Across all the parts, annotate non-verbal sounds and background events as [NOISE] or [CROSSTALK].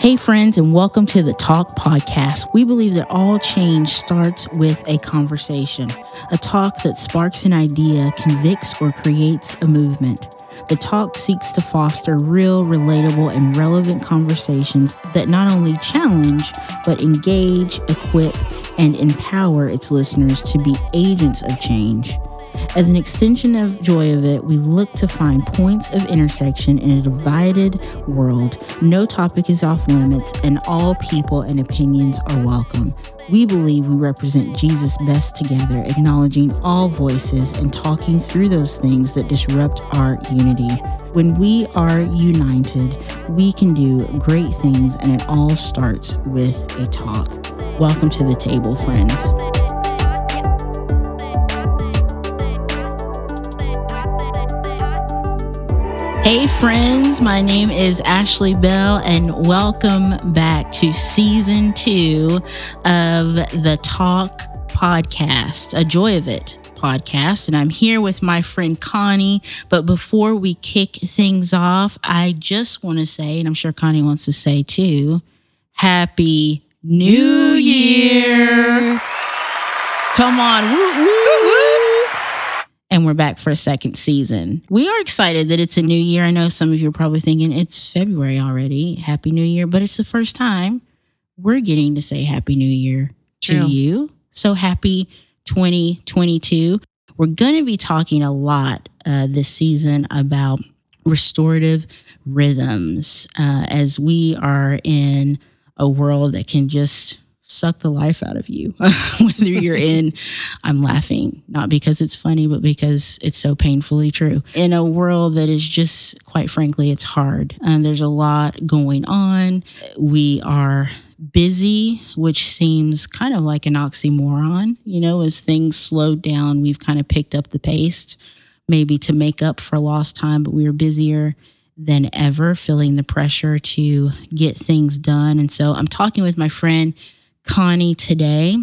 Hey, friends, and welcome to the Talk Podcast. We believe that all change starts with a conversation, a talk that sparks an idea, convicts, or creates a movement. The talk seeks to foster real, relatable, and relevant conversations that not only challenge, but engage, equip, and empower its listeners to be agents of change. As an extension of Joy of It, we look to find points of intersection in a divided world. No topic is off limits, and all people and opinions are welcome. We believe we represent Jesus best together, acknowledging all voices and talking through those things that disrupt our unity. When we are united, we can do great things, and it all starts with a talk. Welcome to the table, friends. Hey, friends, my name is Ashley Bell, and welcome back to season two of the Talk Podcast, a joy of it podcast. And I'm here with my friend Connie. But before we kick things off, I just want to say, and I'm sure Connie wants to say too, Happy New Year! Come on, woo, woo, woo and we're back for a second season. We are excited that it's a new year. I know some of you are probably thinking it's February already. Happy New Year, but it's the first time we're getting to say Happy New Year to you. So happy 2022. We're going to be talking a lot uh, this season about restorative rhythms uh, as we are in a world that can just suck the life out of you. [LAUGHS] Whether you're in, I'm laughing, not because it's funny, but because it's so painfully true. In a world that is just, quite frankly, it's hard. And there's a lot going on. We are busy, which seems kind of like an oxymoron. You know, as things slowed down, we've kind of picked up the pace, maybe to make up for lost time, but we were busier than ever, feeling the pressure to get things done. And so I'm talking with my friend Connie today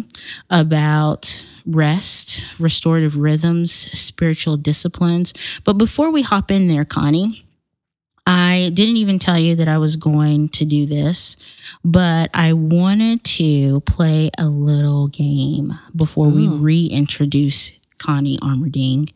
about rest, restorative rhythms, spiritual disciplines. But before we hop in there, Connie, I didn't even tell you that I was going to do this, but I wanted to play a little game before Ooh. we mm. reintroduce Connie Armerding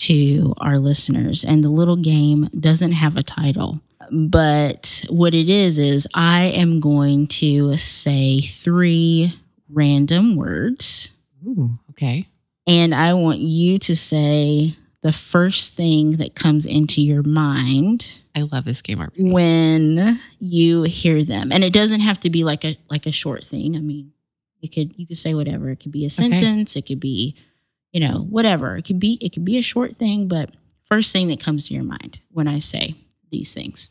to our listeners. And the little game doesn't have a title. But what it is, is I am going to say three random words. Ooh, okay. And I want you to say the first thing that comes into your mind. I love this game already. When you hear them. And it doesn't have to be like a like a short thing. I mean, you could you could say whatever. It could be a sentence, okay. it could be, you know, whatever. It could be it could be a short thing, but first thing that comes to your mind when I say these things.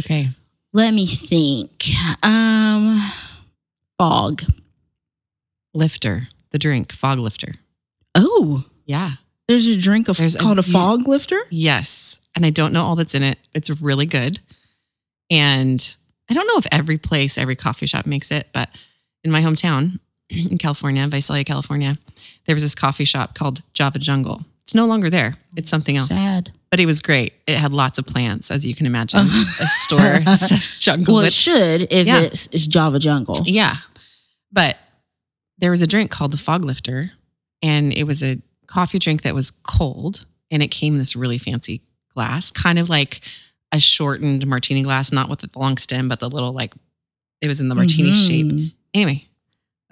Okay. Let me think. Um, fog. Lifter, the drink, fog lifter. Oh, yeah. There's a drink of, There's called a, a fog lifter? Yes. And I don't know all that's in it. It's really good. And I don't know if every place, every coffee shop makes it, but in my hometown [CLEARS THROAT] in California, Visalia, California, there was this coffee shop called Java Jungle. It's no longer there. It's something else. Sad but it was great. It had lots of plants, as you can imagine. A [LAUGHS] store [LAUGHS] [LAUGHS] that says jungle. Well, it should if yeah. it's, it's Java Jungle. Yeah, but there was a drink called the Fog Lifter, and it was a coffee drink that was cold, and it came in this really fancy glass, kind of like a shortened martini glass, not with the long stem, but the little like it was in the martini mm-hmm. shape. Anyway,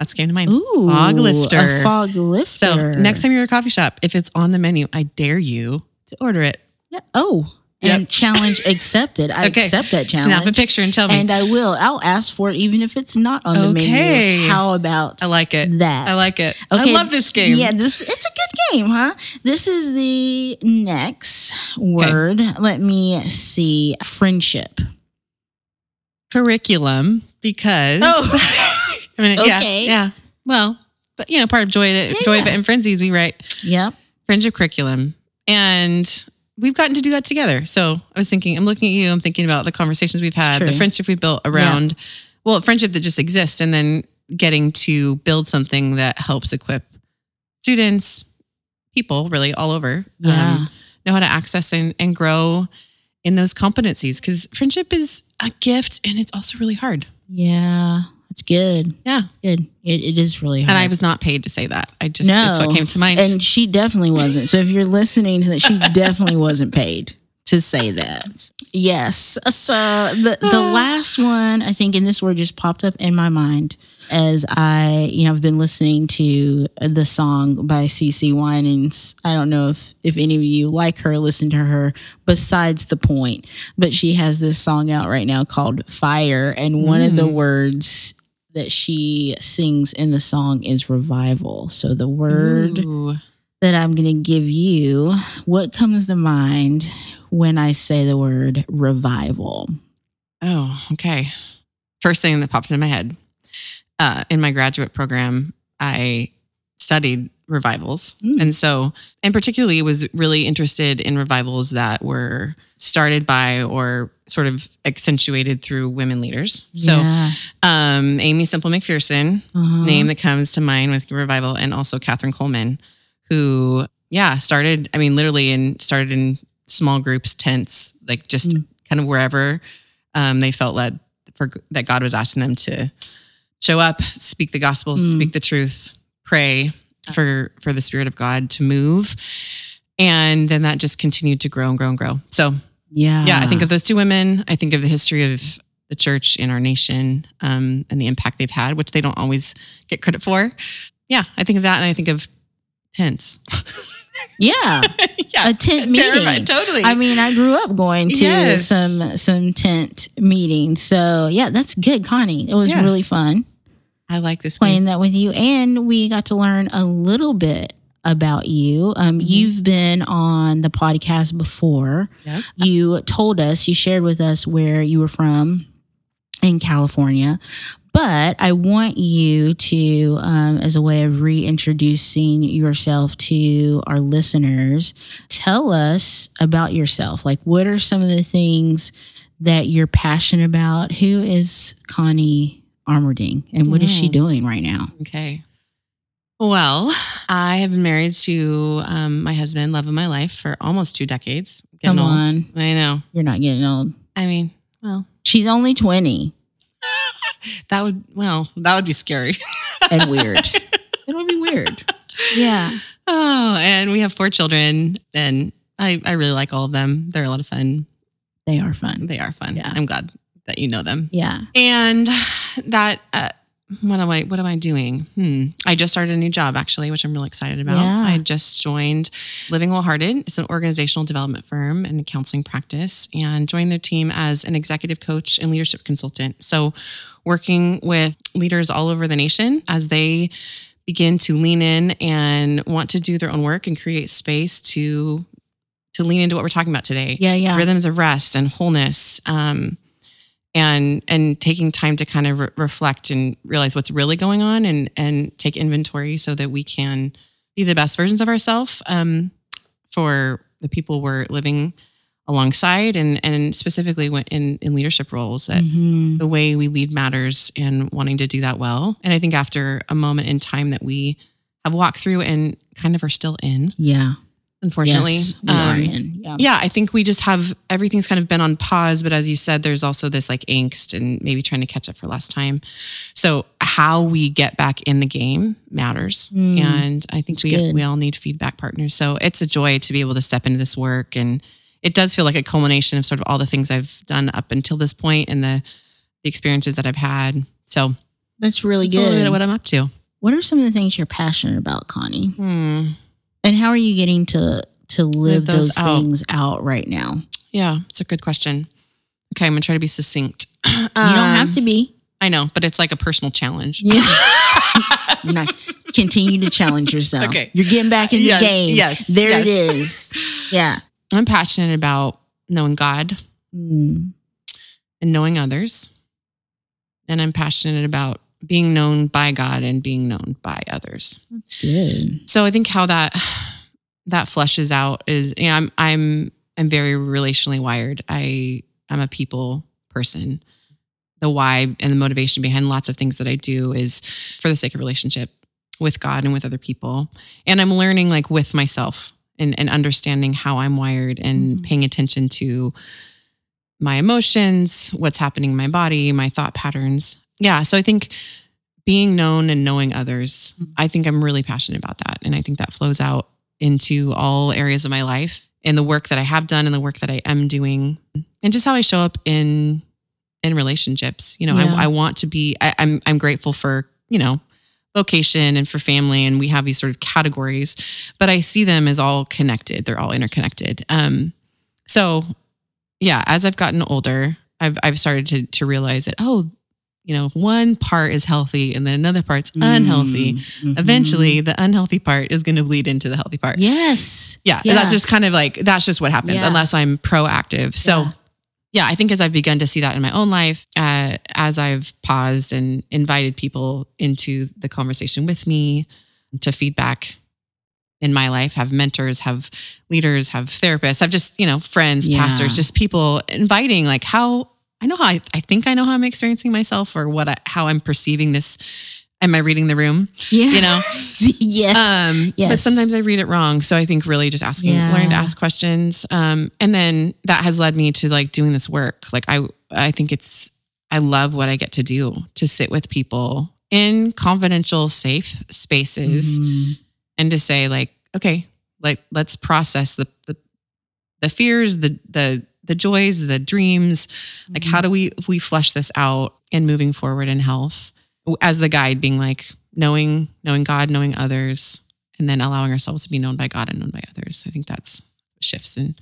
that's came to mind. Ooh, fog lifter. A fog lifter. So next time you're at a coffee shop, if it's on the menu, I dare you to order it. Yeah. Oh, Yep. and challenge [LAUGHS] accepted. I okay. accept that challenge. Snap a picture and tell me. And I will. I'll ask for it even if it's not on the menu. okay. menu. How about I like it. That. I like it. Okay. I love this game. Yeah, this it's a good game, huh? This is the next word. Okay. Let me see. Friendship. Curriculum because oh. [LAUGHS] I mean, okay. yeah, yeah. Well, but you know, part of joy to, yeah. joy of it and frenzies, we write. Yep. Friendship curriculum. And we've gotten to do that together. So I was thinking, I'm looking at you, I'm thinking about the conversations we've had, the friendship we built around, yeah. well, friendship that just exists, and then getting to build something that helps equip students, people really all over, yeah. um, know how to access and, and grow in those competencies because friendship is a gift and it's also really hard. Yeah, it's good. Yeah. It's good. It, it is really hard. And I was not paid to say that. I just, No. that's what came to mind. and she definitely wasn't. So if you're listening to that, she [LAUGHS] definitely wasn't paid to say that. Yes. So the the Ah. last one, I think, and this word just popped up in my mind as I, you know, I've been listening to the song by CeCe Winans. I don't know if if any of you like her, listen to her. Besides the point, but she has this song out right now called Fire, and one of the Mm. words that she sings in the song is revival. So the word Ooh. that I'm going to give you, what comes to mind when I say the word revival? Oh, okay. First thing that popped into my head uh, in my graduate program, I studied revivals. Mm. And so, and particularly was really interested in revivals that were started by or sort of accentuated through women leaders. So, Yeah. um, Aimee Semple McPherson, Uh-huh. name that comes to mind with revival, and also Kathryn Kuhlman, who, yeah, started, I mean, literally, and started in small groups, tents, like just Mm. kind of wherever um, they felt led for that God was asking them to show up, speak the gospel, Mm. speak the truth, pray for for the Spirit of God to move. And then that just continued to grow and grow and grow. So Yeah. yeah, I think of those two women. I think of the history of the church in our nation um, and the impact they've had, which they don't always get credit for. Yeah, I think of that, and I think of tents. [LAUGHS] Yeah. [LAUGHS] yeah, A tent terrifying, meeting. totally. I mean, I grew up going to Yes. some some tent meetings. So yeah, that's good, Connie. It was Yeah. really fun I like this playing game. that with you. And we got to learn a little bit about you. Um, Mhm. You've been on the podcast before. Yep. You told us, you shared with us where you were from in California. But I want you to, um, as a way of reintroducing yourself to our listeners, tell us about yourself. Like, what are some of the things that you're passionate about? Who is Connie Armerding and what is she doing right now? Okay. Well, I have been married to um, my husband, love of my life, for almost two decades. Getting Come old. on. I know. You're not getting old. I mean, well, She's only 20 [LAUGHS] that would well, that would be scary. and weird. [LAUGHS] it would be weird. Yeah. Oh, and we have four children, and I, I really like all of them. They're a lot of fun. They are fun. They are fun. Yeah. I'm glad that you know them. Yeah. And that, uh, what am I? What am I doing? Hmm. I just started a new job actually, which I'm really excited about. Yeah. I just joined Living Wholehearted. It's an organizational development firm and a counseling practice, and joined their team as an executive coach and leadership consultant. So, working with leaders all over the nation as they begin to lean in and want to do their own work and create space to to lean into what we're talking about today Yeah. Yeah. rhythms of rest and wholeness um, and and taking time to kind of re- reflect and realize what's really going on and and take inventory so that we can be the best versions of ourselves um, for the people we're living alongside and and specifically in in leadership roles that Mhm. the way we lead matters and wanting to do that well and i think after a moment in time that we have walked through and kind of are still in Yeah. Unfortunately Yes, we are um, in. Yeah. yeah, I think we just have everything's kind of been on pause. But as you said, there's also this like angst and maybe trying to catch up for last time. So how we get back in the game matters, Mm, and I think we good. we all need feedback partners. So it's a joy to be able to step into this work, and it does feel like a culmination of sort of all the things I've done up until this point and the the experiences that I've had. So That's really that's a little bit good. of what I'm up to. What are some of the things you're passionate about, Connie? Hmm. And how are you getting to to live, Live those those, out. things out right now? Yeah, it's a good question. Okay, I'm gonna try to be succinct. [CLEARS THROAT] you don't have to be. I know, but it's like a personal challenge. Yeah. [LAUGHS] Not continue to challenge yourself. Okay. You're getting back in the game. yes, There yes. it is. Yeah. I'm passionate about knowing God Mm. and knowing others. And I'm passionate about being known by God and being known by others. Good. So I think how that that flushes out is you know, I'm I'm I'm very relationally wired. I I'm a people person. The why and the motivation behind lots of things that I do is for the sake of relationship with God and with other people. And I'm learning like with myself and, and understanding how I'm wired and Mhm. paying attention to my emotions, what's happening in my body, my thought patterns. Yeah. So I think being known and knowing others, Mhm. I think I'm really passionate about that. And I think that flows out into all areas of my life in the work that I have done and the work that I am doing and just how I show up in in relationships. You know, Yeah. I, I want to be I, I'm I'm grateful for, you know, vocation and for family and we have these sort of categories, but I see them as all connected. They're all interconnected. Um so yeah, as I've gotten older, I've I've started to to realize that, oh, you know, one part is healthy and then another part's unhealthy. Mhm. Eventually, the unhealthy part is going to bleed into the healthy part. Yes. Yeah, Yeah. that's just kind of like that's just what happens Yeah. unless I'm proactive. So, Yeah. yeah. I think as I've begun to see that in my own life, uh, as I've paused and invited people into the conversation with me to feedback in my life, have mentors, have leaders, have therapists, I've just you know friends, pastors, just people inviting like how I know how I, I think I know how I'm experiencing myself or what I, how I'm perceiving this. Am I reading the room? Yeah. You know, [LAUGHS] yes. um, But sometimes I read it wrong. So I think really just asking, Yeah. learning to ask questions. Um, and then that has led me to like doing this work. Like I, I think it's, I love what I get to do to sit with people in confidential, safe spaces Mhm. and to say like, okay, like let's process the, the, the fears, the, the, the joys, the dreams. Like, how mm-hmm. do we, if we flesh this out and moving forward in health as the guide being like knowing, knowing God, knowing others, and then allowing ourselves to be known by God and known by others. I think that's shifts and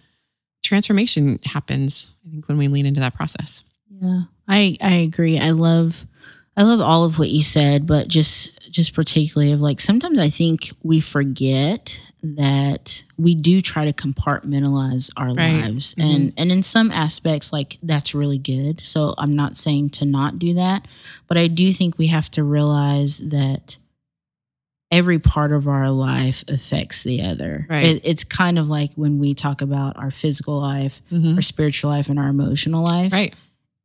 transformation happens. I think when we lean into that process. Yeah, I I agree. I love I love all of what you said, but just just particularly of like sometimes I think we forget that we do try to compartmentalize our Right. lives, Mhm. and and in some aspects, like that's really good. So I'm not saying to not do that, but I do think we have to realize that every part of our life affects the other. Right. It, it's kind of like when we talk about our physical life, our spiritual life, and our emotional life Right.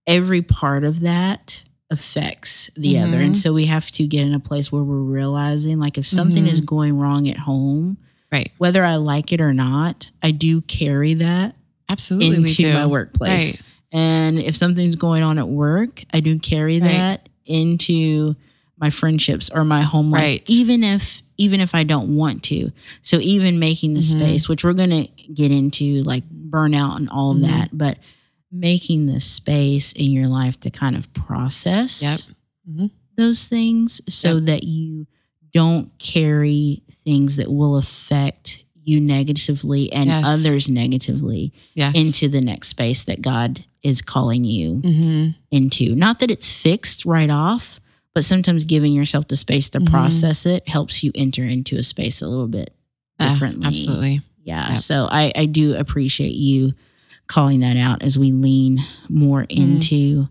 every part of that affects the other. Mhm. And so we have to get in a place where we're realizing like if something Mhm. is going wrong at home, Right. whether I like it or not, I do carry that Absolutely. into my workplace. Right. And if something's going on at work, I do carry Right. that into my friendships or my home life, Right. even if even if I don't want to. So even making the Mhm. space, which we're gonna get into like burnout and all of Mhm. that, but making the space in your life to kind of process Yep. Mhm. those things so Yep. that you don't carry things that will affect you negatively and Yes. others negatively Yes. into the next space that God is calling you hmm into. Not that it's fixed right off, but sometimes giving yourself the space to Mhm. process it helps you enter into a space a little bit differently. absolutely. Yeah. Yep. So I, I do appreciate you calling that out as we lean more Mm. into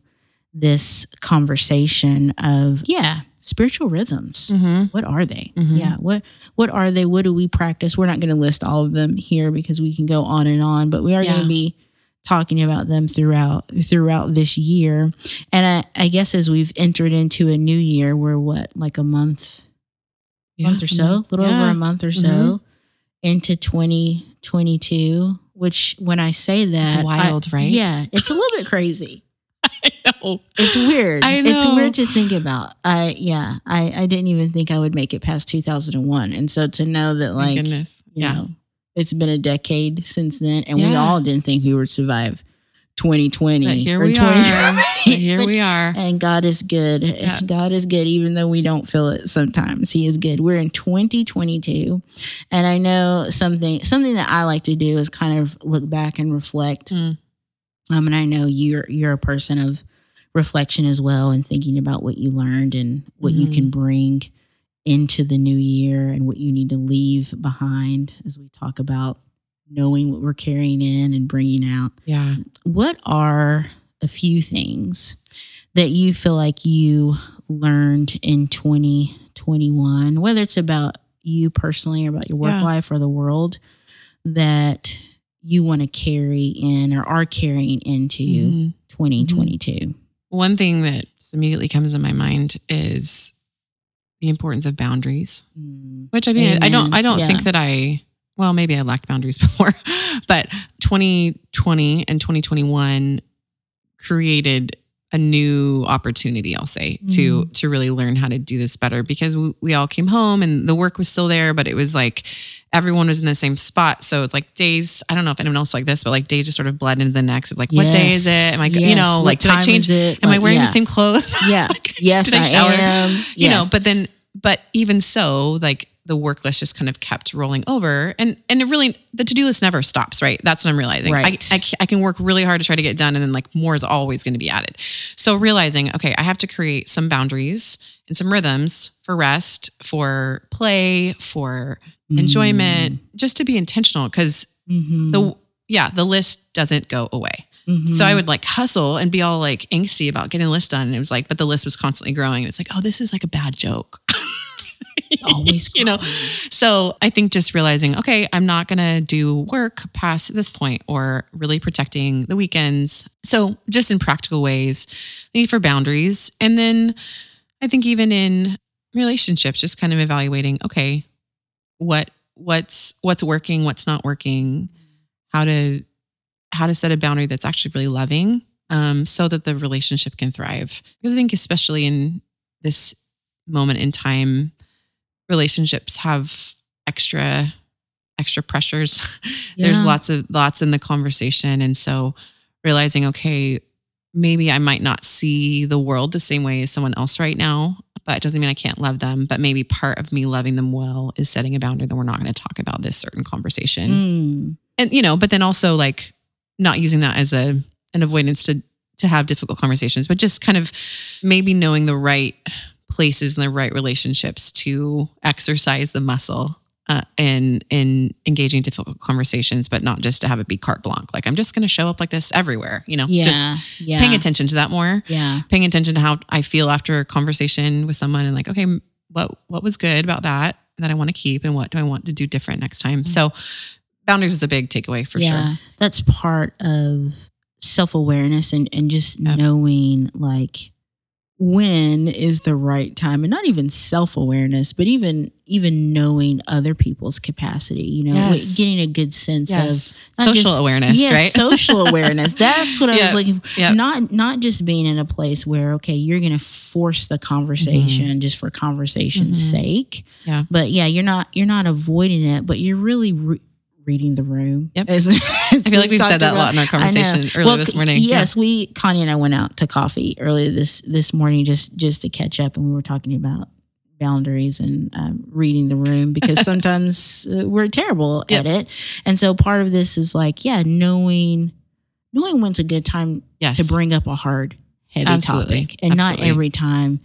this conversation of, yeah, spiritual rhythms. hmm What are they? Mhm. Yeah. What what are they? What do we practice? We're not going to list all of them here because we can go on and on, but we are going to be talking about them throughout throughout this year. And I, I guess as we've entered into a new year, we're what, like a month month or so, a little over a month or so Mhm. into 2022. Which, when I say that, I- wild, right? Yeah, it's a little bit crazy. [LAUGHS] I know. It's weird. I It's weird to think about. I yeah, I I didn't even think I would make it past 2001, and so to know that like goodness. you Yeah. know, it's been a decade since then, and we all didn't think we would survive 2020 But here we 2020. are. But here we [LAUGHS] are. And God is good. Yeah. God is good, even though we don't feel it sometimes. He is good. We're in 2022. And I know something something that I like to do is kind of look back and reflect. Mm. Um, and I know you're you're a person of reflection as well and thinking about what you learned and what you Mhm. can bring into the new year and what you need to leave behind as we talk about knowing what we're carrying in and bringing out Yeah. what are a few things that you feel like you learned in 2021, whether it's about you personally or about your work Yeah. life or the world, that you want to carry in or are carrying into Mhm. 2022? One thing that just immediately comes to my mind is the importance of boundaries. Mm. Which I mean, I don't, I don't Yeah. think that I. Well, maybe I lacked boundaries [LAUGHS] before, but 2020 and 2021 created a new opportunity i'll say to mm-hmm. to really learn how to do this better because we, we all came home and the work was still there but it was like everyone was in the same spot so it's like days i don't know if anyone else like this but like days just sort of bled into the next it's like what day is it am i go- you know What like did i change it? am i wearing yeah. the same clothes [LAUGHS] Yeah. Like, Yes, did I, shower? am. you know but then but even so like the work list just kind of kept rolling over and and it really the to-do list never stops right that's what i'm realizing Right. I, I, I can work really hard to try to get it done and then like more is always going to be added so realizing okay i have to create some boundaries and some rhythms for rest for play for enjoyment just to be intentional because Mhm. the yeah the list doesn't go away Mhm. so I would like hustle and be all like angsty about getting a list done. And it was like, but the list was constantly growing. And it's like, oh, this is like a bad joke. [LAUGHS] always, you know. So I think just realizing, okay, I'm not going to do work past this point or really protecting the weekends. So just in practical ways, the need for boundaries. And then I think even in relationships, just kind of evaluating, okay, what what's what's working, what's not working, how to how to set a boundary that's actually really loving um, so that the relationship can thrive. Because I think especially in this moment in time, relationships have extra extra pressures. [LAUGHS] There's lots of lots in the conversation. And so realizing, okay, maybe I might not see the world the same way as someone else right now, but it doesn't mean I can't love them. But maybe part of me loving them well is setting a boundary that we're not going to talk about this certain conversation Mm. and you know but then also like not using that as a an avoidance to to have difficult conversations but just kind of maybe knowing the right places and the right relationships to exercise the muscle uh, and in engaging difficult conversations but not just to have it be carte blanche like i'm just going to show up like this everywhere you know Yeah. just yeah. paying attention to that more Yeah. paying attention to how i feel after a conversation with someone and like okay what what was good about that that i want to keep and what do i want to do different next time so boundaries is a big takeaway for sure That's part of self awareness and, and just Yep. knowing like when is the right time and not even self awareness, but even even knowing other people's capacity, you know, Yes. getting a good sense yes not social just- awareness of yes, right [LAUGHS] social awareness. That's what I was looking for. Yep. Not not just being in a place where, okay, you're gonna force the conversation just for conversation's Mhm. sake. Yeah. But yeah, you're not you're not avoiding it, but you're really re- reading the room. Yep. [LAUGHS] [LAUGHS] I feel like we've said that a lot in our conversation earlier Well, this morning. Yes, we Connie and I went out to coffee earlier this this morning just just to catch up, and we were talking about boundaries and um, reading the room because [LAUGHS] sometimes uh, we're terrible Yep. at it, and so part of this is like yeah, knowing knowing when's a good time yes. to bring up a hard, heavy Absolutely. topic, and not every time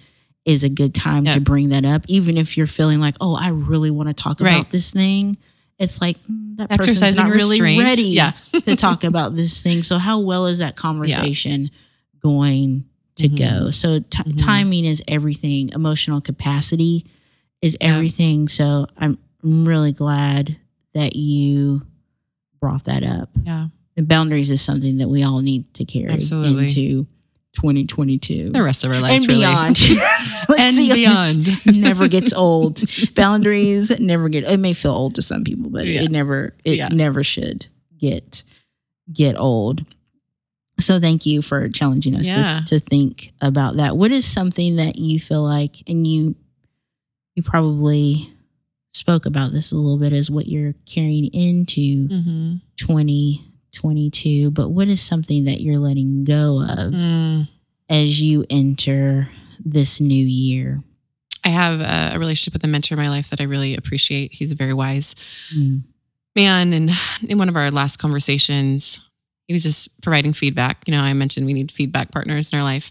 is a good time to bring that up, even if you're feeling like oh, I really want to talk Right. about this thing. It's like mm, that person's not really restraint ready [LAUGHS] yeah [LAUGHS] to talk about this thing. So how well is that conversation going to Mhm. go? So t- Mhm. timing is everything. Emotional capacity is Yeah. everything. So I'm I'm really glad that you brought that up. yeah And boundaries is something that we all need to carry Absolutely. into 2022. The rest of our lives, [LAUGHS] and beyond. Really. and beyond, never gets old. Boundaries never get. It may feel old to some people, but yeah. it never. It yeah. never should get get old. So thank you for challenging us yeah. to, to think about that. What is something that you feel like, and you you probably spoke about this a little bit, is what you're carrying into mm-hmm. 20. 22, but what is something that you're letting go of mm. as you enter this new year? I have a, a, relationship with a mentor in my life that I really appreciate. He's a very wise mm. man. And in one of our last conversations, he was just providing feedback. You know, I mentioned we need feedback partners in our life.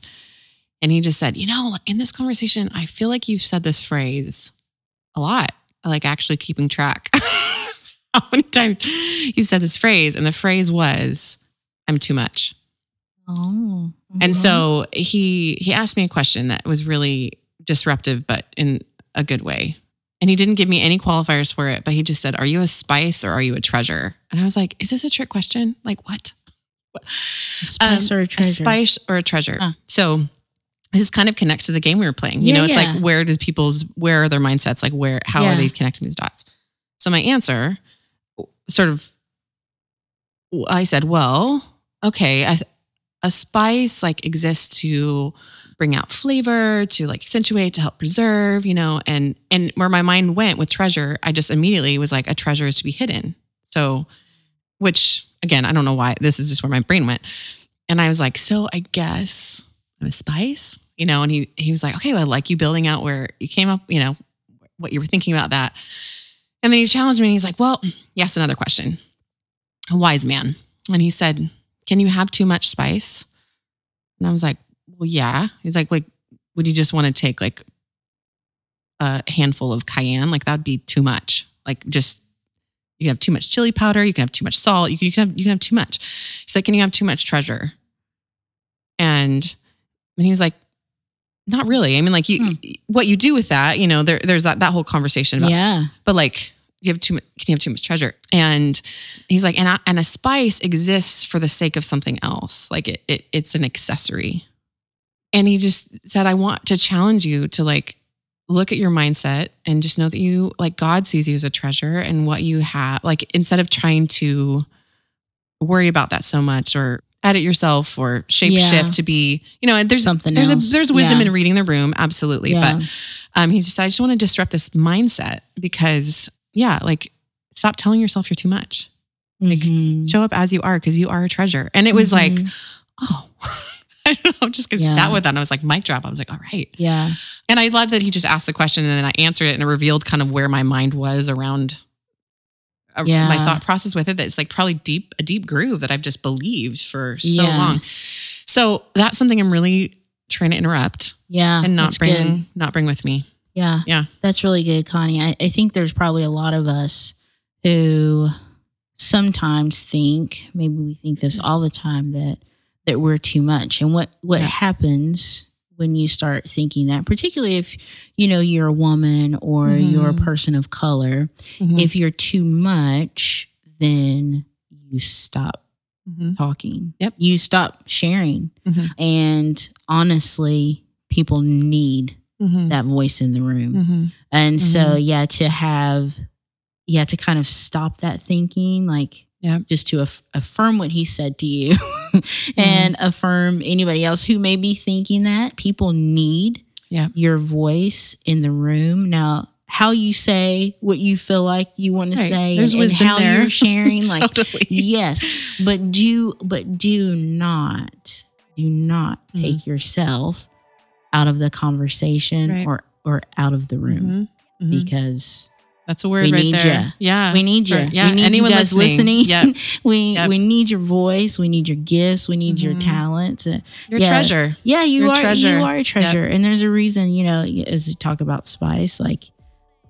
And he just said, You know, in this conversation, I feel like you've said this phrase a lot, I like actually keeping track. [LAUGHS] [LAUGHS] how many times you said this phrase and the phrase was i'm too much Oh. and so mm-hmm. he he asked me a question that was really disruptive, but in a good way. And he didn't give me any qualifiers for it, but he just said, "Are you a spice or are you a treasure?" And I was like, "Is this a trick question? Like what? A spice um, or a A treasure? spice or a treasure?" Huh. So this kind of connects to the game we were playing. You Yeah, know, it's yeah. like where does people's where are their mindsets? Like where how Yeah. are they connecting these dots? So my answer, sort of, I said, "Well, okay, I." a spice like exists to bring out flavor, to like accentuate, to help preserve, you know, and and where my mind went with treasure, I just immediately was like a treasure is to be hidden. So which again, I don't know why this is just where my brain went. And I was like, so I guess I'm a spice, you know, and he he was like, okay, well, I like you building out where you came up, you know, what you were thinking about that. And then he challenged me and he's like, well, yes, another question. A wise man. And he said, Can you have too much spice? And I was like, Well, yeah. He's like, like, would you just want to take like a handful of cayenne? Like that'd be too much. Like just you can have too much chili powder, you can have too much salt, you can, you can have you can have too much. He's like, Can you have too much treasure? And and he's like, not really. I mean, like you, Hmm. what you do with that, you know, there, there's that, that whole conversation about Yeah. but like you have too much can you have too much treasure and he's like and, I, and a spice exists for the sake of something else like it, it it's an accessory and he just said i want to challenge you to like look at your mindset and just know that you like god sees you as a treasure and what you have like instead of trying to worry about that so much or edit yourself or shape Yeah. shift to be you know there's Something there's else. a there's wisdom Yeah. in reading the room absolutely Yeah. but um, he just said, I just want to disrupt this mindset because, yeah, like stop telling yourself you're too much. like, Mhm. Show up as you are because you are a treasure. And it was like, Mhm. oh, [LAUGHS] I don't know, just Yeah. sat with that. And I was like, mic drop. I was like, all right. yeah. And I love that he just asked the question and then I answered it and it revealed kind of where my mind was around uh, Yeah. my thought process with it. That's like probably deep, a deep groove that I've just believed for so Yeah. long. So that's something I'm really trying to interrupt Yeah. and not bring, good. not bring with me. Yeah. Yeah. That's really good, Connie. I, I think there's probably a lot of us who sometimes think, maybe we think this all the time, that that we're too much. And what what Yeah. happens when you start thinking that, particularly if you know you're a woman or you're a person of color, Mhm. if you're too much, then you stop Mhm. talking. Yep. You stop sharing. Mhm. And honestly, people need Mhm. that voice in the room. Mhm. And so, yeah, to have, yeah, to kind of stop that thinking, like, Yep. just to aff- affirm what he said to you [LAUGHS] and affirm anybody else who may be thinking that people need yeah. your voice in the room. Now, how you say what you feel like you want to Right. say There's and, how there. you're [LAUGHS] sharing, like, totally. yes, but do, but do not, do not Mhm. take yourself out of the conversation Right. or, or out of the room Mhm. Mhm. because That's a word we right need there. ya. Yeah. we need you. Yeah. We need Anyone you guys listening. listening. Yep. [LAUGHS] we Yep. we need your voice. We need your gifts. We need your Mhm. talents. Uh, Your Yeah. treasure. Yeah, you You're a treasure. You are a treasure, and there's a reason. You know, as we talk about spice, like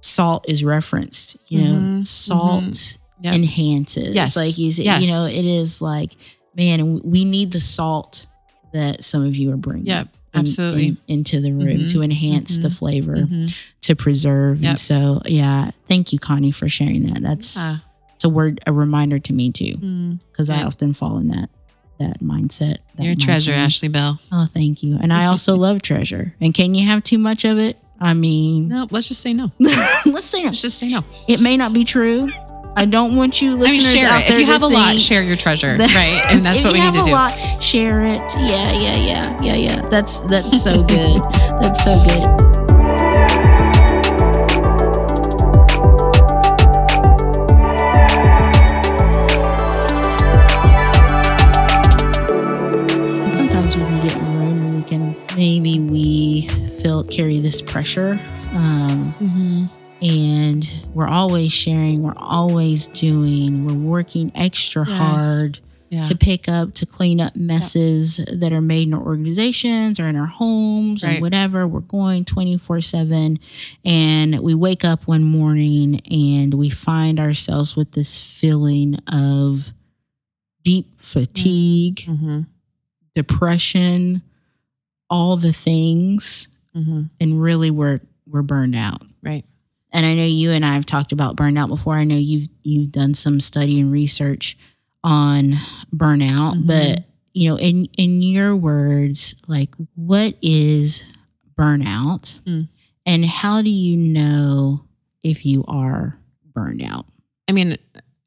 salt is referenced. You know, Mhm. salt Yep. enhances. Yes. like you say, Yes. you know, it is like man, we need the salt that some of you are bringing. Yep. In- Absolutely. in- into the room Mhm. to enhance the Mhm. flavor, Mhm. to preserve. Yep. And so, yeah, thank you, Connie, for sharing that. That's Ah. it's a word, a reminder to me too, Mm. because I often fall in that that mindset. that You're treasure. Ashley Bell. Oh, thank you. And I [LAUGHS] also love treasure. And can you have too much of it? I mean, No, let's just say no. [LAUGHS] let's say no. Let's just say no. It may not be true. I don't want you I mean, listeners share out it. there If you to have a lot, share your treasure, that- right? And [LAUGHS] that's what we need to have do. a lot, share it. Yeah, yeah, yeah, yeah, yeah. That's that's so [LAUGHS] good. that's so good. Sometimes we can get in a room and we can maybe we feel carry this pressure. Um, Mm-hmm. And we're always sharing, we're always doing, we're working extra Yes. hard Yeah. to pick up, to clean up messes that are made in our organizations or in our homes Right. and whatever. We're going 24 7. And we wake up one morning and we find ourselves with this feeling of deep fatigue, mm-hmm. depression, all the things. Mm-hmm. And really, we're, we're burned out. And I know you and I have talked about burnout before. I know you've you've done some study and research on burnout, Mhm. but you know, in in your words, like what is burnout, Mm. and how do you know if you are burned out? I mean,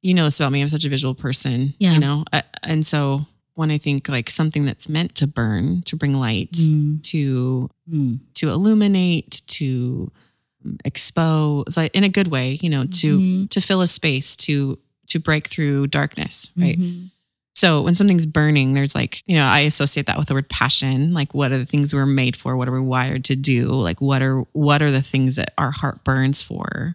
you know this about me. I'm such a visual person. Yeah. You know, I, and so when I think like something that's meant to burn, to bring light, Mm, to mm, to illuminate, to expose, like in a good way, you know, to mhm, to fill a space, to to break through darkness, right? mhm. So when something's burning, there's like, you know, I associate that with the word passion. Like what are the things we're made for? What are we wired to do? Like what are what are the things that our heart burns for?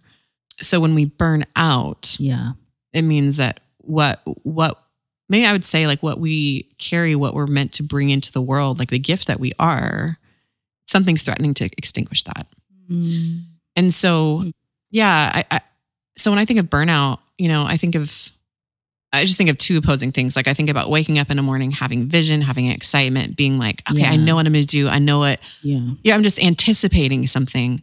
So when we burn out, Yeah. it means that what what maybe I would say like what we carry, what we're meant to bring into the world, like the gift that we are, something's threatening to extinguish that. Mm, And so, Hmm. yeah, I, I so when I think of burnout, you know, I think of I just think of two opposing things. Like I think about waking up in the morning, having vision, having excitement, being like, okay, I know what I'm going to do. I know it. yeah. Yeah, I'm just anticipating something.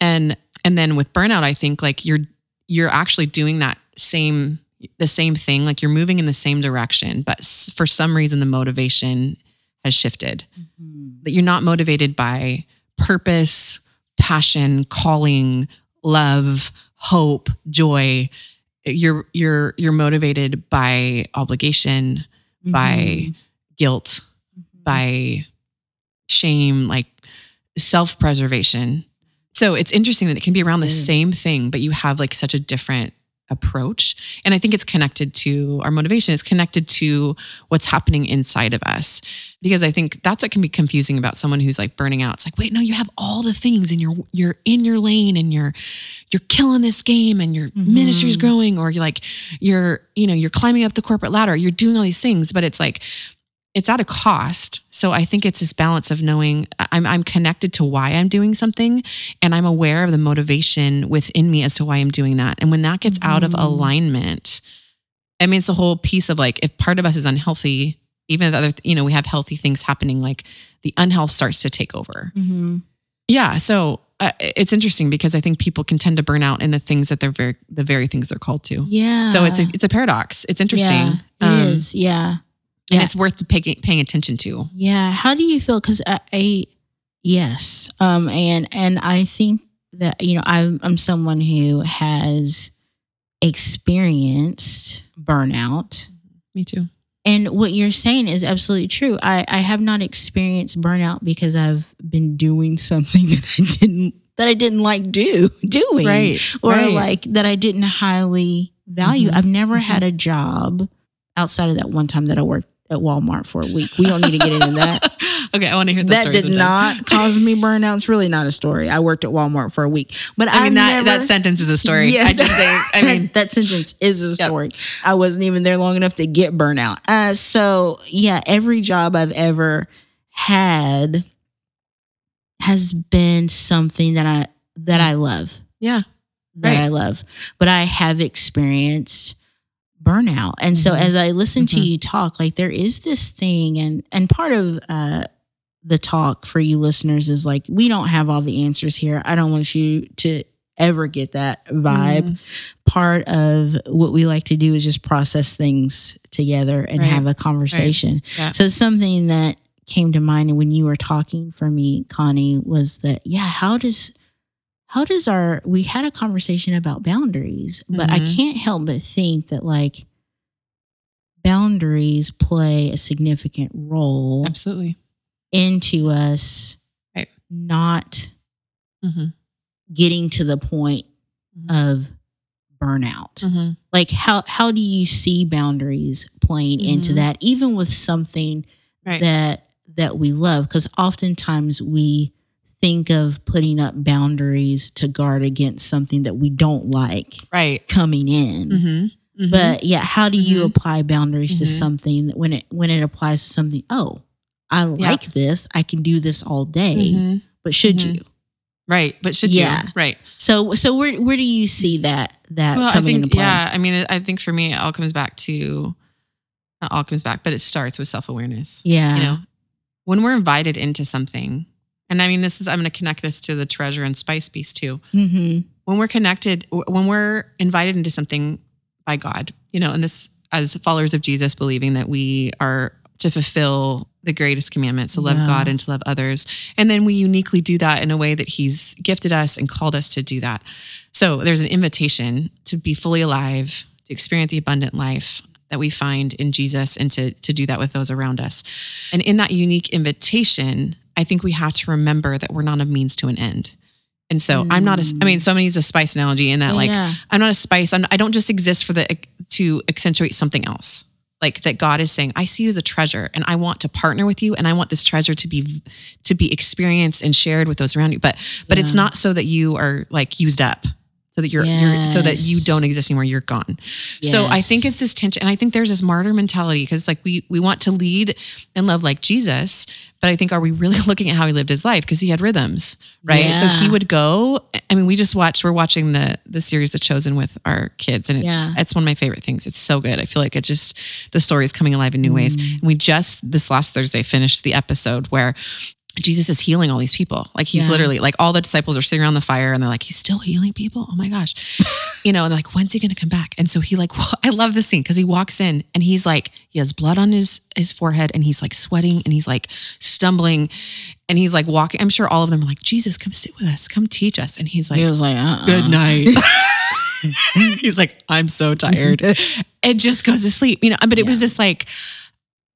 And and then with burnout, I think like you're you're actually doing that same the same thing. Like you're moving in the same direction, but s- for some reason the motivation has shifted Mhm. that you're not motivated by purpose, passion, calling, love, hope, joy. You're you're you're motivated by obligation, by Mhm. guilt, Mhm. by shame, like self-preservation. So it's interesting that it can be around the Yeah. same thing, but you have like such a different approach. And I think it's connected to our motivation. It's connected to what's happening inside of us. Because I think that's what can be confusing about someone who's like burning out. It's like, wait, no, you have all the things and you're you're in your lane and you're you're killing this game and your Mhm. ministry's growing, or you're like you're, you know, you're climbing up the corporate ladder, you're doing all these things, but it's like it's at a cost. So I think it's this balance of knowing I'm I'm connected to why I'm doing something and I'm aware of the motivation within me as to why I'm doing that. And when that gets out of Mhm. alignment, I mean it's a whole piece of like if part of us is unhealthy, even if the other you know, we have healthy things happening, like the unhealth starts to take over. Mhm. Yeah, so uh, it's interesting because I think people can tend to burn out in the things that they're very the very things they're called to. Yeah. So it's a it's a paradox. It's interesting. Yeah, it Um, is. Yeah. And Yeah. it's worth paying paying attention to. Yeah. How do you feel? Because I, I, yes, um, and and I think that you know I'm I'm someone who has experienced burnout, Me too. and what you're saying is absolutely true. I I have not experienced burnout because I've been doing something [LAUGHS] that I didn't that I didn't like do [LAUGHS] doing, Right. or right. like that I didn't highly value. Mhm. I've never had a job outside of that one time that I worked at Walmart for a week. We don't need to get into that. [LAUGHS] okay, I want to hear the that story That did sometime. not cause me burnout. It's really not a story. I worked at Walmart for a week, but I mean I've that never, that sentence is a story. Yeah, I just say. I [LAUGHS] mean, that, sentence is a Yep. story. I wasn't even there long enough to get burnout. Uh, so yeah, every job I've ever had has been something that I that I love yeah, that Right. I love, but I have experienced burnout. And so Mhm. as I listen to Mhm. you talk, like there is this thing and and part of uh the talk for you listeners is like we don't have all the answers here. I don't want you to ever get that vibe. Mhm. Part of what we like to do is just process things together and Right. have a conversation. Yeah. So something that came to mind when you were talking for me, Connie, was that yeah, how does how does our we had a conversation about boundaries, but I Mhm. can't help but think that like boundaries play a significant role absolutely. into us Right. not hmm getting to the point Mhm. of burnout. hmm Like how how do you see boundaries playing into Mhm. that even with something Right. that that we love because oftentimes we think of putting up boundaries to guard against something that we don't like right. coming in. hmm But yeah, how do you Mhm. apply boundaries to Mhm. something that when it when it applies to something, oh, I like this, I can do this all day, hmm but should Mhm. you? right. But should Yeah. you? Right. So so where where do you see that that Well, I coming think into play? yeah. I mean, I think for me, it all comes back to not all comes back, but it starts with self awareness. Yeah. You know, when we're invited into something, and I mean, this is I'm going to connect this to the treasure and spice piece too. hmm when we're connected, when we're invited into something by God, you know, and this as followers of Jesus, believing that we are to fulfill the greatest commandments to love Yeah. God and to love others. And then we uniquely do that in a way that He's gifted us and called us to do that. So there's an invitation to be fully alive, to experience the abundant life, that we find in Jesus and to to do that with those around us. And in that unique invitation, I think we have to remember that we're not a means to an end. And so I'm not a, I mean, so I'm gonna use a spice analogy in that like yeah. I'm not a spice. I'm, I don't just exist for the to accentuate something else. Like that, God is saying, I see you as a treasure, and I want to partner with you, and I want this treasure to be to be experienced and shared with those around you. But but it's not so that you are like used up, so that you're, you're so that you don't exist anymore. You're gone. So I think it's this tension, and I think there's this martyr mentality because like we we want to lead and love like Jesus, but I think are we really [LAUGHS] looking at how he lived his life because he had rhythms, right? So he would go. I mean, we just watched. We're watching the the series The Chosen with our kids, and it, Yeah. it's one of my favorite things. It's so good. I feel like it just the story is coming alive in new ways. Mm. And we just this last Thursday finished the episode where. Jesus is healing all these people. Like he's Yeah. literally like all the disciples are sitting around the fire and they're like, he's still healing people. Oh my gosh. [LAUGHS] you know, and they're like, when's he going to come back? And so he like, [LAUGHS] I love this scene because he walks in and he's like, he has blood on his, his forehead and he's like sweating and he's like stumbling and he's like walking. I'm sure all of them are like, Jesus, come sit with us. Come teach us. And he's like, he was like, uh-uh. good night. [LAUGHS] he's like, I'm so tired. and just goes to sleep, you know, but it was Yeah. just like,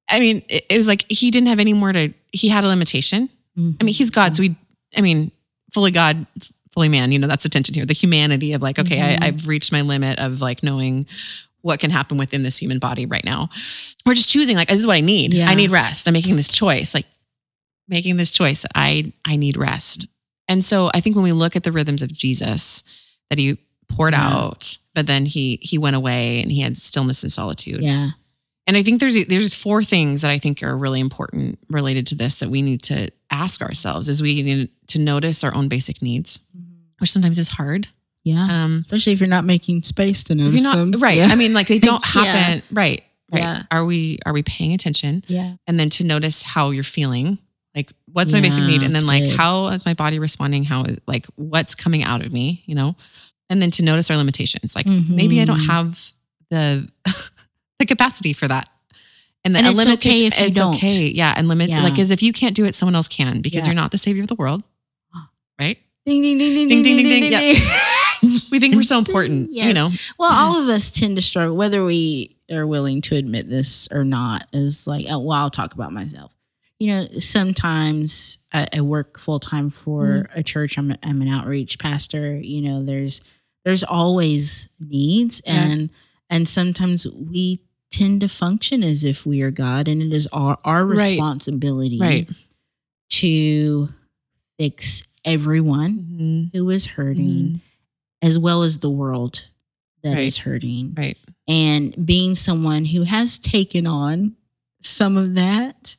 I mean, it, it was like he didn't have any more to, he had a limitation. I mean, he's God. So we, I mean, fully God, fully man, you know, that's the tension here. The humanity of like, okay, Mhm. I, I've reached my limit of like knowing what can happen within this human body right now. We're just choosing like, this is what I need. Yeah. I need rest. I'm making this choice, like making this choice. I, I need rest. And so I think when we look at the rhythms of Jesus that he poured Yeah. out, but then he, he went away and he had stillness and solitude. yeah. And I think there's there's four things that I think are really important related to this that we need to ask ourselves is we need to notice our own basic needs, which sometimes is hard. Yeah. Um, Especially if you're not making space to notice not them. right. Yeah. I mean, like they [LAUGHS] don't Yeah. happen. Right. Right. Yeah. Are we are we paying attention? yeah. And then to notice how you're feeling. Like what's my basic need? And then like how is my body responding? How is like what's coming out of me, you know? And then to notice our limitations. Like maybe I don't Mhm. have the [LAUGHS] the capacity for that. And, the And it's okay if you it's don't. okay. Yeah. And limit Yeah. like as if you can't do it, someone else can because Yeah. you're not the savior of the world. Right? Ding ding ding ding Ding, ding ding, ding ding, ding. [LAUGHS] We think we're so important, you know. Well, all of us tend to struggle, whether we are willing to admit this or not. Is like, oh, well, I'll talk about myself. You know, sometimes I, I work full time for Mm-hmm. a church. I'm a, I'm an outreach pastor. You know, there's there's always needs, Yeah. and and sometimes we tend to function as if we are God, and it is our our Right. responsibility Right. to fix everyone Mhm. who is hurting Mhm. as well as the world that is Right. hurting. Right. And being someone who has taken on some of that,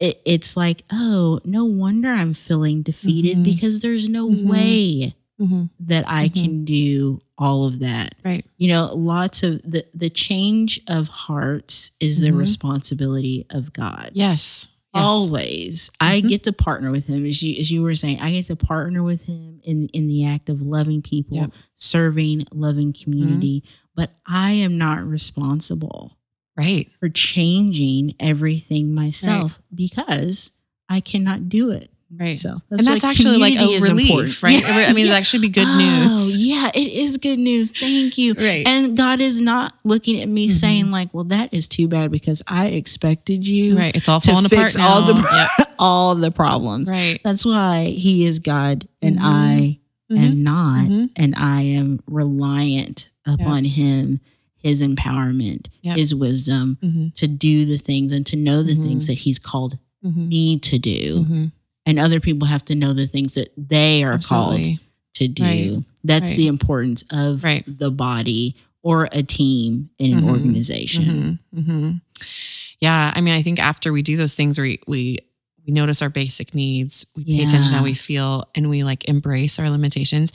it, it's like, oh, no wonder I'm feeling defeated Mhm. because there's no Mhm. way Mhm. that I Mhm. can do all of that. Right. You know, lots of the the change of hearts is the Mhm. responsibility of God Yes. Yes. always i Mhm. get to partner with him as you as you were saying i get to partner with him in in the act of loving people Yep. Mm-hmm. serving loving community but i am not responsible Right. for changing everything myself because i cannot do it Right. so and that's actually like a relief, important. right? Yeah, I mean, yeah. it'd actually be good Oh, news. yeah it is good news thank you Right. and god is not looking at me Mhm. saying like well that is too bad because i expected you right. It's all to falling apart fix all the now. Yep. [LAUGHS] all the problems. Right. That's why he is God and Mhm. I Mhm. am not, Mhm. and I am reliant upon him, his empowerment, Yep. his wisdom Mhm. to do the things and to know the Mhm. things that he's called Mhm. me to do. And other people have to know the things that they are called to do. Right. That's Right. the importance of Right. the body or a team in an Mhm. organization. Mhm. Mhm. Yeah, I mean, I think after we do those things, we we we notice our basic needs, we pay attention to how we feel, and we like embrace our limitations.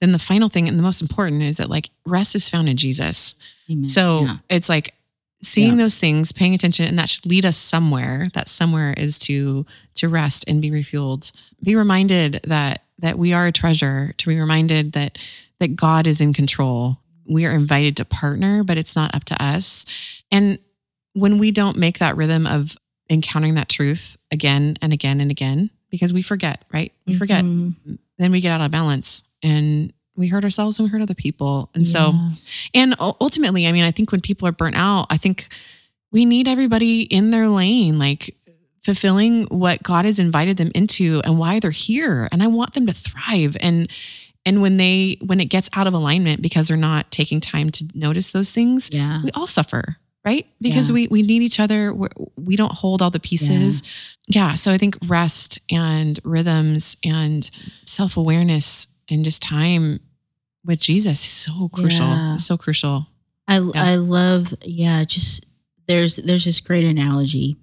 Then the final thing and the most important is that like rest is found in Jesus. Amen. So Yeah. it's like seeing Yeah. those things, paying attention, and that should lead us somewhere. That somewhere is to to rest and be refueled. Be reminded that that we are a treasure. To be reminded that that God is in control. We are invited to partner, but it's not up to us. And when we don't make that rhythm of encountering that truth again and again and again, because we forget, right? We forget Mhm. then we get out of balance and we hurt ourselves and we hurt other people. And so, and ultimately, I mean, I think when people are burnt out, I think we need everybody in their lane, like fulfilling what God has invited them into and why they're here. And I want them to thrive. And and when they when it gets out of alignment because they're not taking time to notice those things, yeah. we all suffer, right? Because Yeah. we we need each other. We're, we don't hold all the pieces. Yeah. So I think rest and rhythms and self awareness and just time with Jesus is so crucial. Yeah. So crucial. I I love yeah, just there's there's this great analogy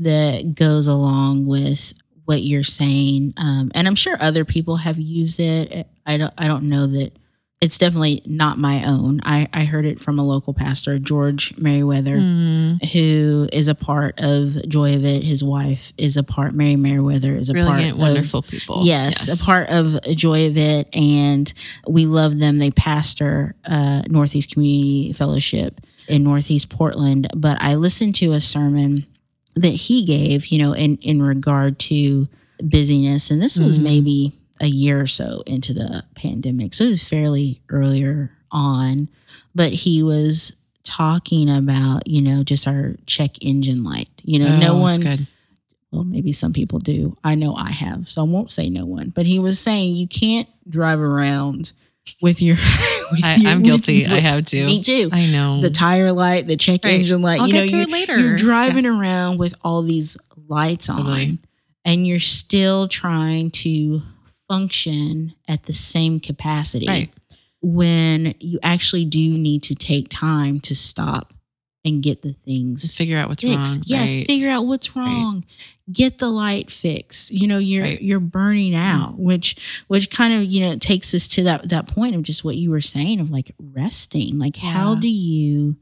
that goes along with what you're saying, um, and I'm sure other people have used it. I don't I don't know that it's definitely not my own. I I heard it from a local pastor, George Merriweather. Mm, Who is a part of Joy of It? His wife is a part. Mary Merriweather is a brilliant, part. Of, wonderful people. Of, yes, a part of Joy of It, and we love them. They pastor uh, Northeast Community Fellowship in Northeast Portland. But I listened to a sermon that he gave, you know, in in regard to busyness, and this was Mhm. maybe a year or so into the pandemic, so it was fairly earlier on. But he was talking about, you know, just our check engine light. You know, no Oh, that's one good. well, maybe some people do. I know I have, so I won't say no one. But he was saying you can't drive around with your. [LAUGHS] with I, I'm guilty. I have to. Me too. I know. The tire light, the check Right. engine light. I'll you get know, to you're, it later. you're driving around with all these lights on, Totally. and you're still trying to function at the same capacity. Right. When you actually do need to take time to stop and get the things Just figure out what's fixed. wrong. Yeah, right. figure out what's wrong. Get the light fixed. You know, you're Right. you're burning out, which which kind of, you know, takes us to that that point of just what you were saying of like resting. Like how do you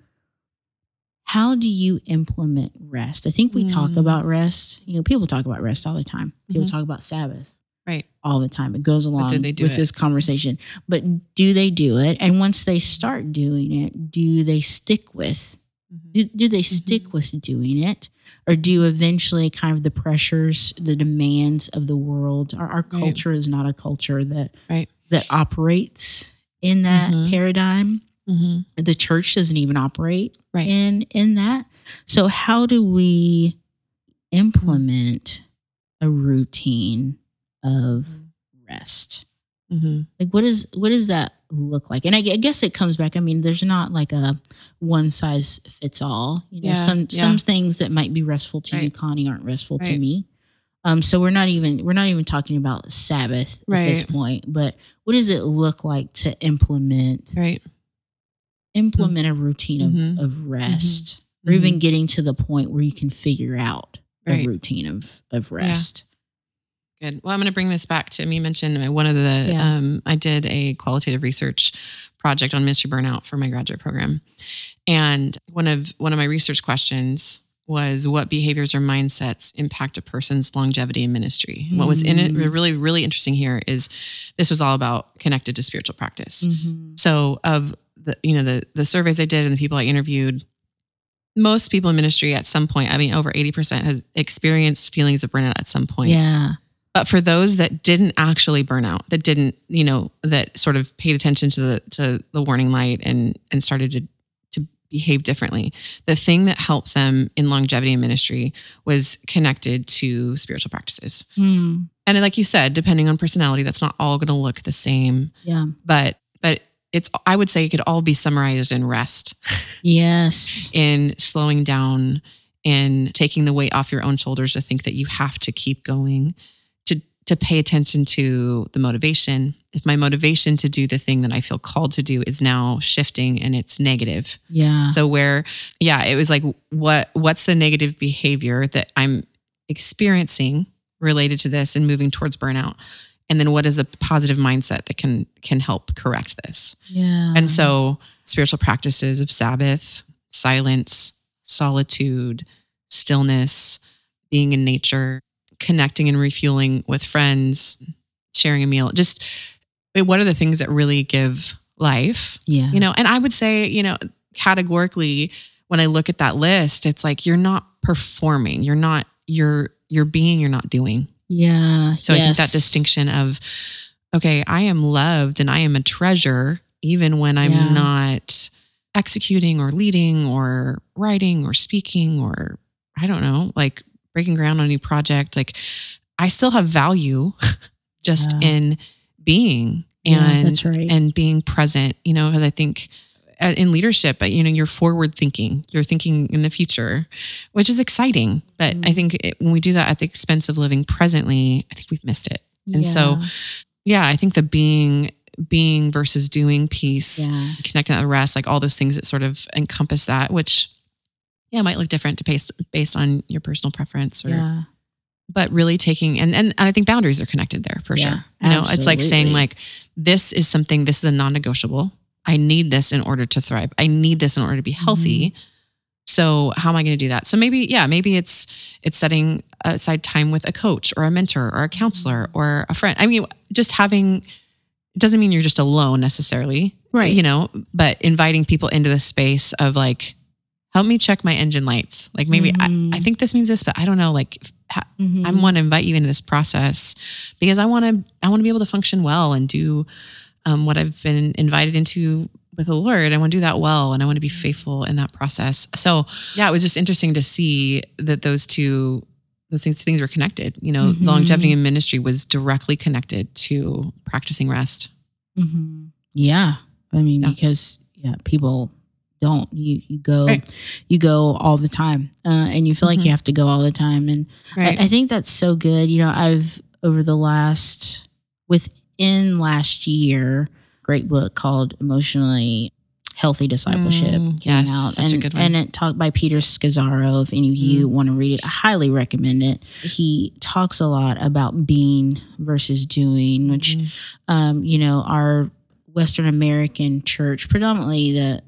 how do you implement rest? I think we talk Mm. about rest. You know, people talk about rest all the time. People Mhm. talk about Sabbath Right. all the time. It goes along do they do with it? this conversation. But do they do it? And once they start doing it, do they stick with Mhm. do, do they stick with doing it or do eventually kind of the pressures the demands of the world our, our Right. culture is not a culture that Right. that operates in that Mhm. paradigm Mhm. the church doesn't even operate Right. in in that so how do we implement a routine of rest Mhm. like what is what does that look like and I, I guess it comes back i mean there's not like a one size fits all you know Yeah, some yeah. some things that might be restful to you connie aren't restful to me um so we're not even we're not even talking about sabbath at this point but what does it look like to implement Right. implement a routine of, Mhm. of rest or even Mhm. getting to the point where you can figure out Right. a routine of of rest Good. Well, I'm going to bring this back to me. Mentioned one of the. Yeah. Um, I did a qualitative research project on ministry burnout for my graduate program, and one of one of my research questions was what behaviors or mindsets impact a person's longevity in ministry. What was in it Mm. really really interesting here is this was all about connected to spiritual practice. Mhm. So of the you know the the surveys I did and the people I interviewed, most people in ministry at some point, I mean over 80% has experienced feelings of burnout at some point. yeah But for those that didn't actually burn out, that didn't, you know, that sort of paid attention to the to the warning light and and started to to behave differently, the thing that helped them in longevity in ministry was connected to spiritual practices. Hmm. And like you said, depending on personality, that's not all going to look the same, yeah. But but it's I would say it could all be summarized in rest, yes. [LAUGHS] In slowing down in taking the weight off your own shoulders to think that you have to keep going, to pay attention to the motivation. If my motivation to do the thing that I feel called to do is now shifting and it's negative. yeah So where yeah, it was like what what's the negative behavior that I'm experiencing related to this and moving towards burnout? And then what is the positive mindset that can can help correct this? yeah And so, spiritual practices of Sabbath, silence, solitude, stillness, being in nature, connecting and refueling with friends, sharing a meal, just I mean, what are the things that really give life? yeah You know, and I would say, you know, categorically, when I look at that list, it's like you're not performing, you're not, you're, you're being, you're not doing. Yeah. So I think that distinction of okay, I am loved and I am a treasure, even when I'm Yeah. not executing or leading or writing or speaking or I don't know, like breaking ground on a new project. Like I still have value [LAUGHS] just Yeah. in being and that's right. and being present, you know, because I think uh, in leadership, uh, you know, you're forward thinking, you're thinking in the future, which is exciting. But I Mhm. think it, when we do that at the expense of living presently, I think we've missed it. And so Yeah. Yeah, I think the being being versus doing piece, yeah. connecting with rest, like all those things that sort of encompass that, which yeah, it might look different to based based on your personal preference or yeah. but really taking and, and and I think boundaries are connected there for Yeah, sure. You know, it's like saying like this is something this is a non-negotiable. I need this in order to thrive. I need this in order to be healthy. Mm-hmm. So how am I going to do that? So maybe yeah, maybe it's it's setting aside time with a coach or a mentor or a counselor Mm-hmm. or a friend. I mean, just having doesn't mean you're just alone necessarily, Right. You know, but inviting people into the space of like, help me check my engine lights. Like maybe Mhm. I, I think this means this, but I don't know. Like ha- I Mhm. want to invite you into this process because I want to I want to be able to function well and do um, what I've been invited into with the Lord. I want to do that well and I want to be faithful in that process. So yeah, it was just interesting to see that those two those things things were connected. You know, Mhm. longevity in ministry was directly connected to practicing rest. Mhm. Yeah. I mean, Yeah. because yeah, people don't. You you go Right. you go all the time, uh, and you feel like Mhm. you have to go all the time. And I, I think that's so good. You know, I've over the last within last year, great book called Emotionally Healthy Discipleship. Mm, came yes, such a and, good one. And it talked by Peter Scazzero. If any of you want to read it, I highly recommend it. He talks a lot about being versus doing, which Mhm. um, you know, our Western American church, predominantly the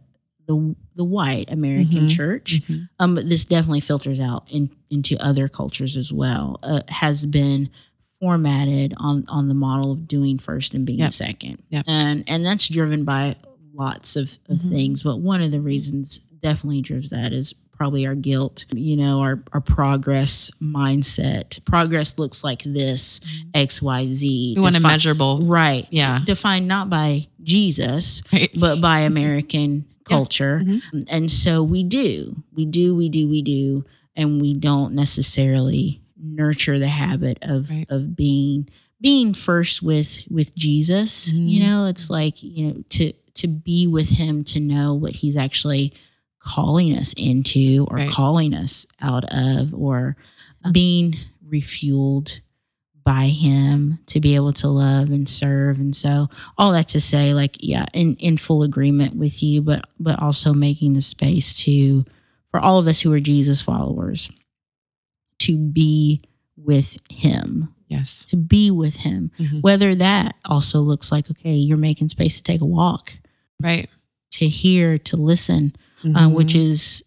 the the white American Mhm. church, Mhm. um, but this definitely filters out in, into other cultures as well. Uh, has been formatted on on the model of doing first and being Yep. second, Yep. and and that's driven by lots of, of Mhm. things. But one of the reasons definitely drives that is probably our guilt, you know, our our progress mindset. Progress looks like this, X, Y, Z. We want a measurable, Right. Yeah. Defined not by Jesus, right? but by [LAUGHS] American culture. Mhm. And so we do, we do, we do, we do, and we don't necessarily nurture the habit of Right. of being being first with with Jesus. You Mhm. know, it's like, you know, to to be with him to know what he's actually calling us into or Right. calling us out of or being refueled by him to be able to love and serve and so all that to say like yeah in in full agreement with you but but also making the space to for all of us who are jesus followers to be with him yes, to be with him Mhm. whether that also looks like okay you're making space to take a walk right. to hear to listen uh, which Mhm. is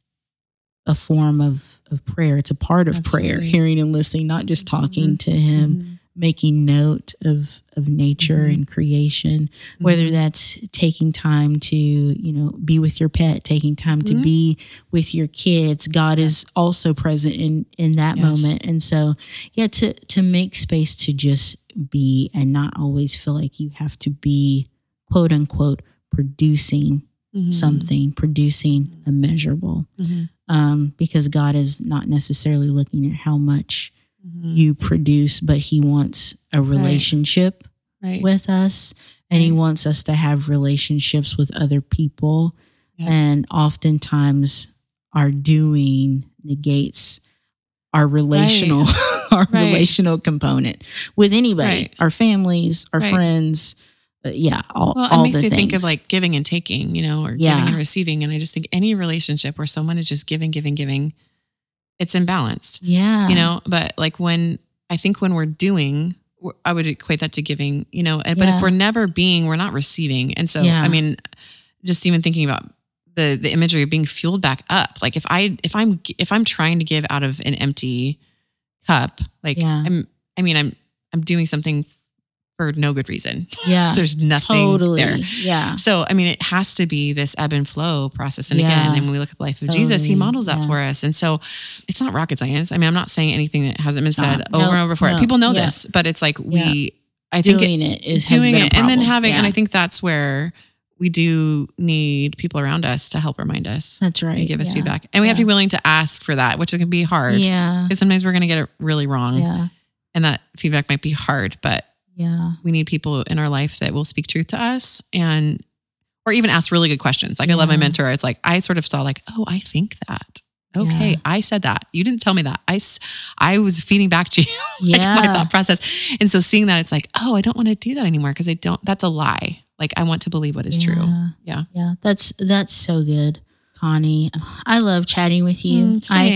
a form of of prayer it's a part of prayer hearing and listening not just talking Mhm. to him Mhm. making note of of nature Mhm. and creation whether Mhm. that's taking time to you know be with your pet taking time to Mhm. be with your kids god is also present in in that Yes. moment and so yeah to to make space to just be and not always feel like you have to be quote unquote producing something producing a measurable. Um, because god is not necessarily looking at how much Mhm. you produce but he wants a relationship right. with us and he wants us to have relationships with other people Yeah. and oftentimes our doing negates our relational [LAUGHS] our Right. relational component with anybody Right. our families our Right. friends Uh, yeah all, Well, all it makes the me things. think of like giving and taking, you know, or Yeah. giving and receiving. And I just think any relationship where someone is just giving, giving, giving, it's imbalanced, yeah you know. But like when I think when we're doing, I would equate that to giving, you know. and- But Yeah. if we're never being, we're not receiving. And so, Yeah. I mean, just even thinking about the the imagery of being fueled back up. Like if I if I'm if I'm trying to give out of an empty cup, like. I'm, I mean, I'm I'm doing something for no good reason. [LAUGHS] yeah There's nothing totally there. yeah So, I mean, it has to be this ebb and flow process. And Yeah. again, and when we look at the life of Jesus, he models that Yeah. for us. And so it's not rocket science. I mean, I'm not saying anything that hasn't been said over No, and over before. no. People know Yeah. this, but it's like we I think it- it is doing it and then having and i think that's where we do need people around us to help remind us that's right. and give us feedback and we have to be willing to ask for that which can be hard Yeah. because sometimes we're going to get it really wrong Yeah. and that feedback might be hard but Yeah. we need people in our life that will speak truth to us and or even ask really good questions like i love my mentor it's like i sort of saw like oh i think that okay Yeah. i said that you didn't tell me that I I was feeding back to [LAUGHS] you like my thought process. And so seeing that, it's like, oh, I don't want to do that anymore because I don't. That's a lie. Like I want to believe what is true. Yeah. Yeah. That's that's so good. Connie, I love chatting with you. Mm, I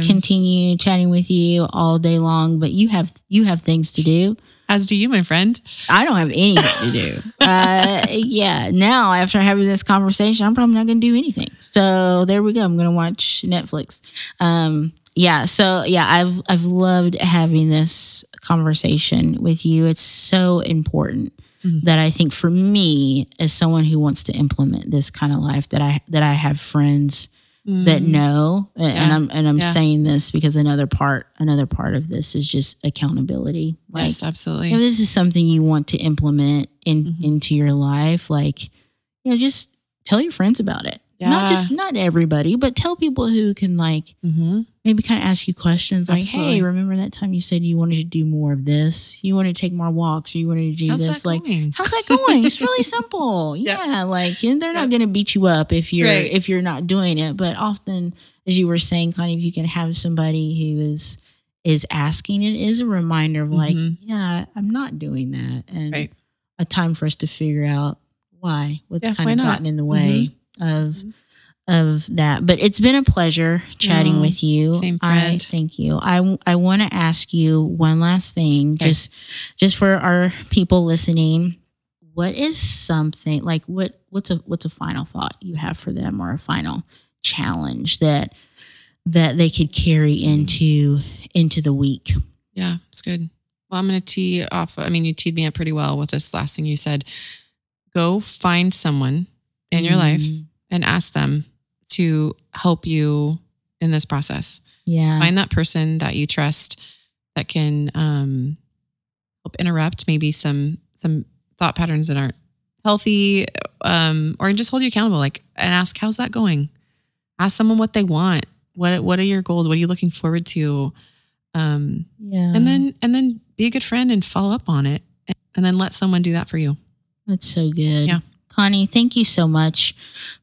could continue chatting with you all day long, but you have you have things to do. As do you, my friend. I don't have anything to do. uh, [LAUGHS] yeah. Now, after having this conversation, I'm probably not going to do anything. So there we go. I'm going to watch Netflix. Um, yeah. So yeah, I've I've loved having this conversation with you. It's so important Mhm. that I think for me, as someone who wants to implement this kind of life, that I that I have friends that Mm. know, and, and I'm and I'm Yeah. saying this because another part another part of this is just accountability. Like yes, absolutely. if this is something you want to implement in Mhm. into your life, like you know, just tell your friends about it. Not just not everybody, but tell people who can like hmm maybe kind of ask you questions like, Absolutely. "Hey, remember that time you said you wanted to do more of this? You wanted to take more walks, or you wanted to do How's this?" Like, going? how's that going? it's really [LAUGHS] simple. Yeah. Yeah, like and they're not going to beat you up if you're Right. if you're not doing it. But often, as you were saying, kind of, you can have somebody who is is asking. It is a reminder of like, Mhm. yeah, I'm not doing that, and Right. a time for us to figure out why what's Yeah, kind of gotten in the way of Mhm. of that. But it's been a pleasure chatting Oh, with you. same I thank you. I I want to ask you one last thing, Okay. just just for our people listening. What is something like what what's a what's a final thought you have for them or a final challenge that that they could carry into into the week? Yeah, it's good. Well, I'm going to tee off. I mean, you teed me up pretty well with this last thing you said. Go find someone in your life Mm, and ask them to help you in this process. Yeah. Find that person that you trust that can um, help interrupt maybe some some thought patterns that aren't healthy, um, or just hold you accountable. Like and ask, how's that going? Ask someone what they want. What what are your goals? What are you looking forward to? Um, yeah. and then and then be a good friend and follow up on it, and then let someone do that for you. That's so good. Yeah. Connie, thank you so much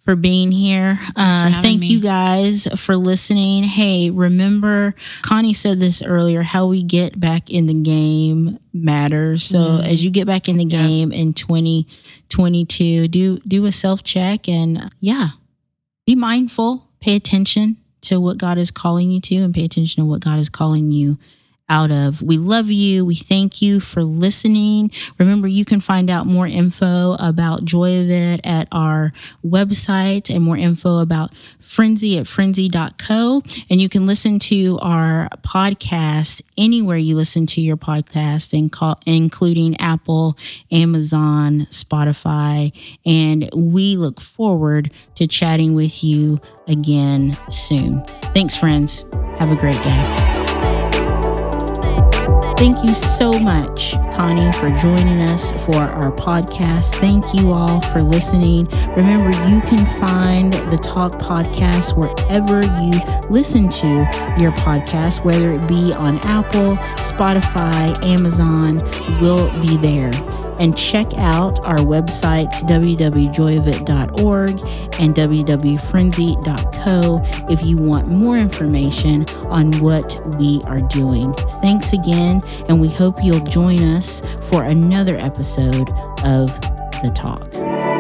for being here. Uh, having thank me. you guys for listening. Hey, remember, Connie said this earlier how we get back in the game matters. So, Mhm. as you get back in the Yeah. game in 2022, do, do a self check and, yeah, be mindful, pay attention to what God is calling you to, and pay attention to what God is calling you out of. We love you. We thank you for listening. Remember, you can find out more info about Joy of It at our website and more info about Frenzy at frenzy.co. And you can listen to our podcast anywhere you listen to your podcast, including Apple, Amazon, Spotify. And we look forward to chatting with you again soon. Thanks, friends. Have a great day. Thank you so much, Connie, for joining us for our podcast. Thank you all for listening. Remember, you can find the Talk Podcast wherever you listen to your podcast, whether it be on Apple, Spotify, Amazon, we'll be there. And check out our websites, www.joyofit.org and www.frenzy.co, if you want more information on what we are doing. Thanks again, and we hope you'll join us for another episode of The Talk.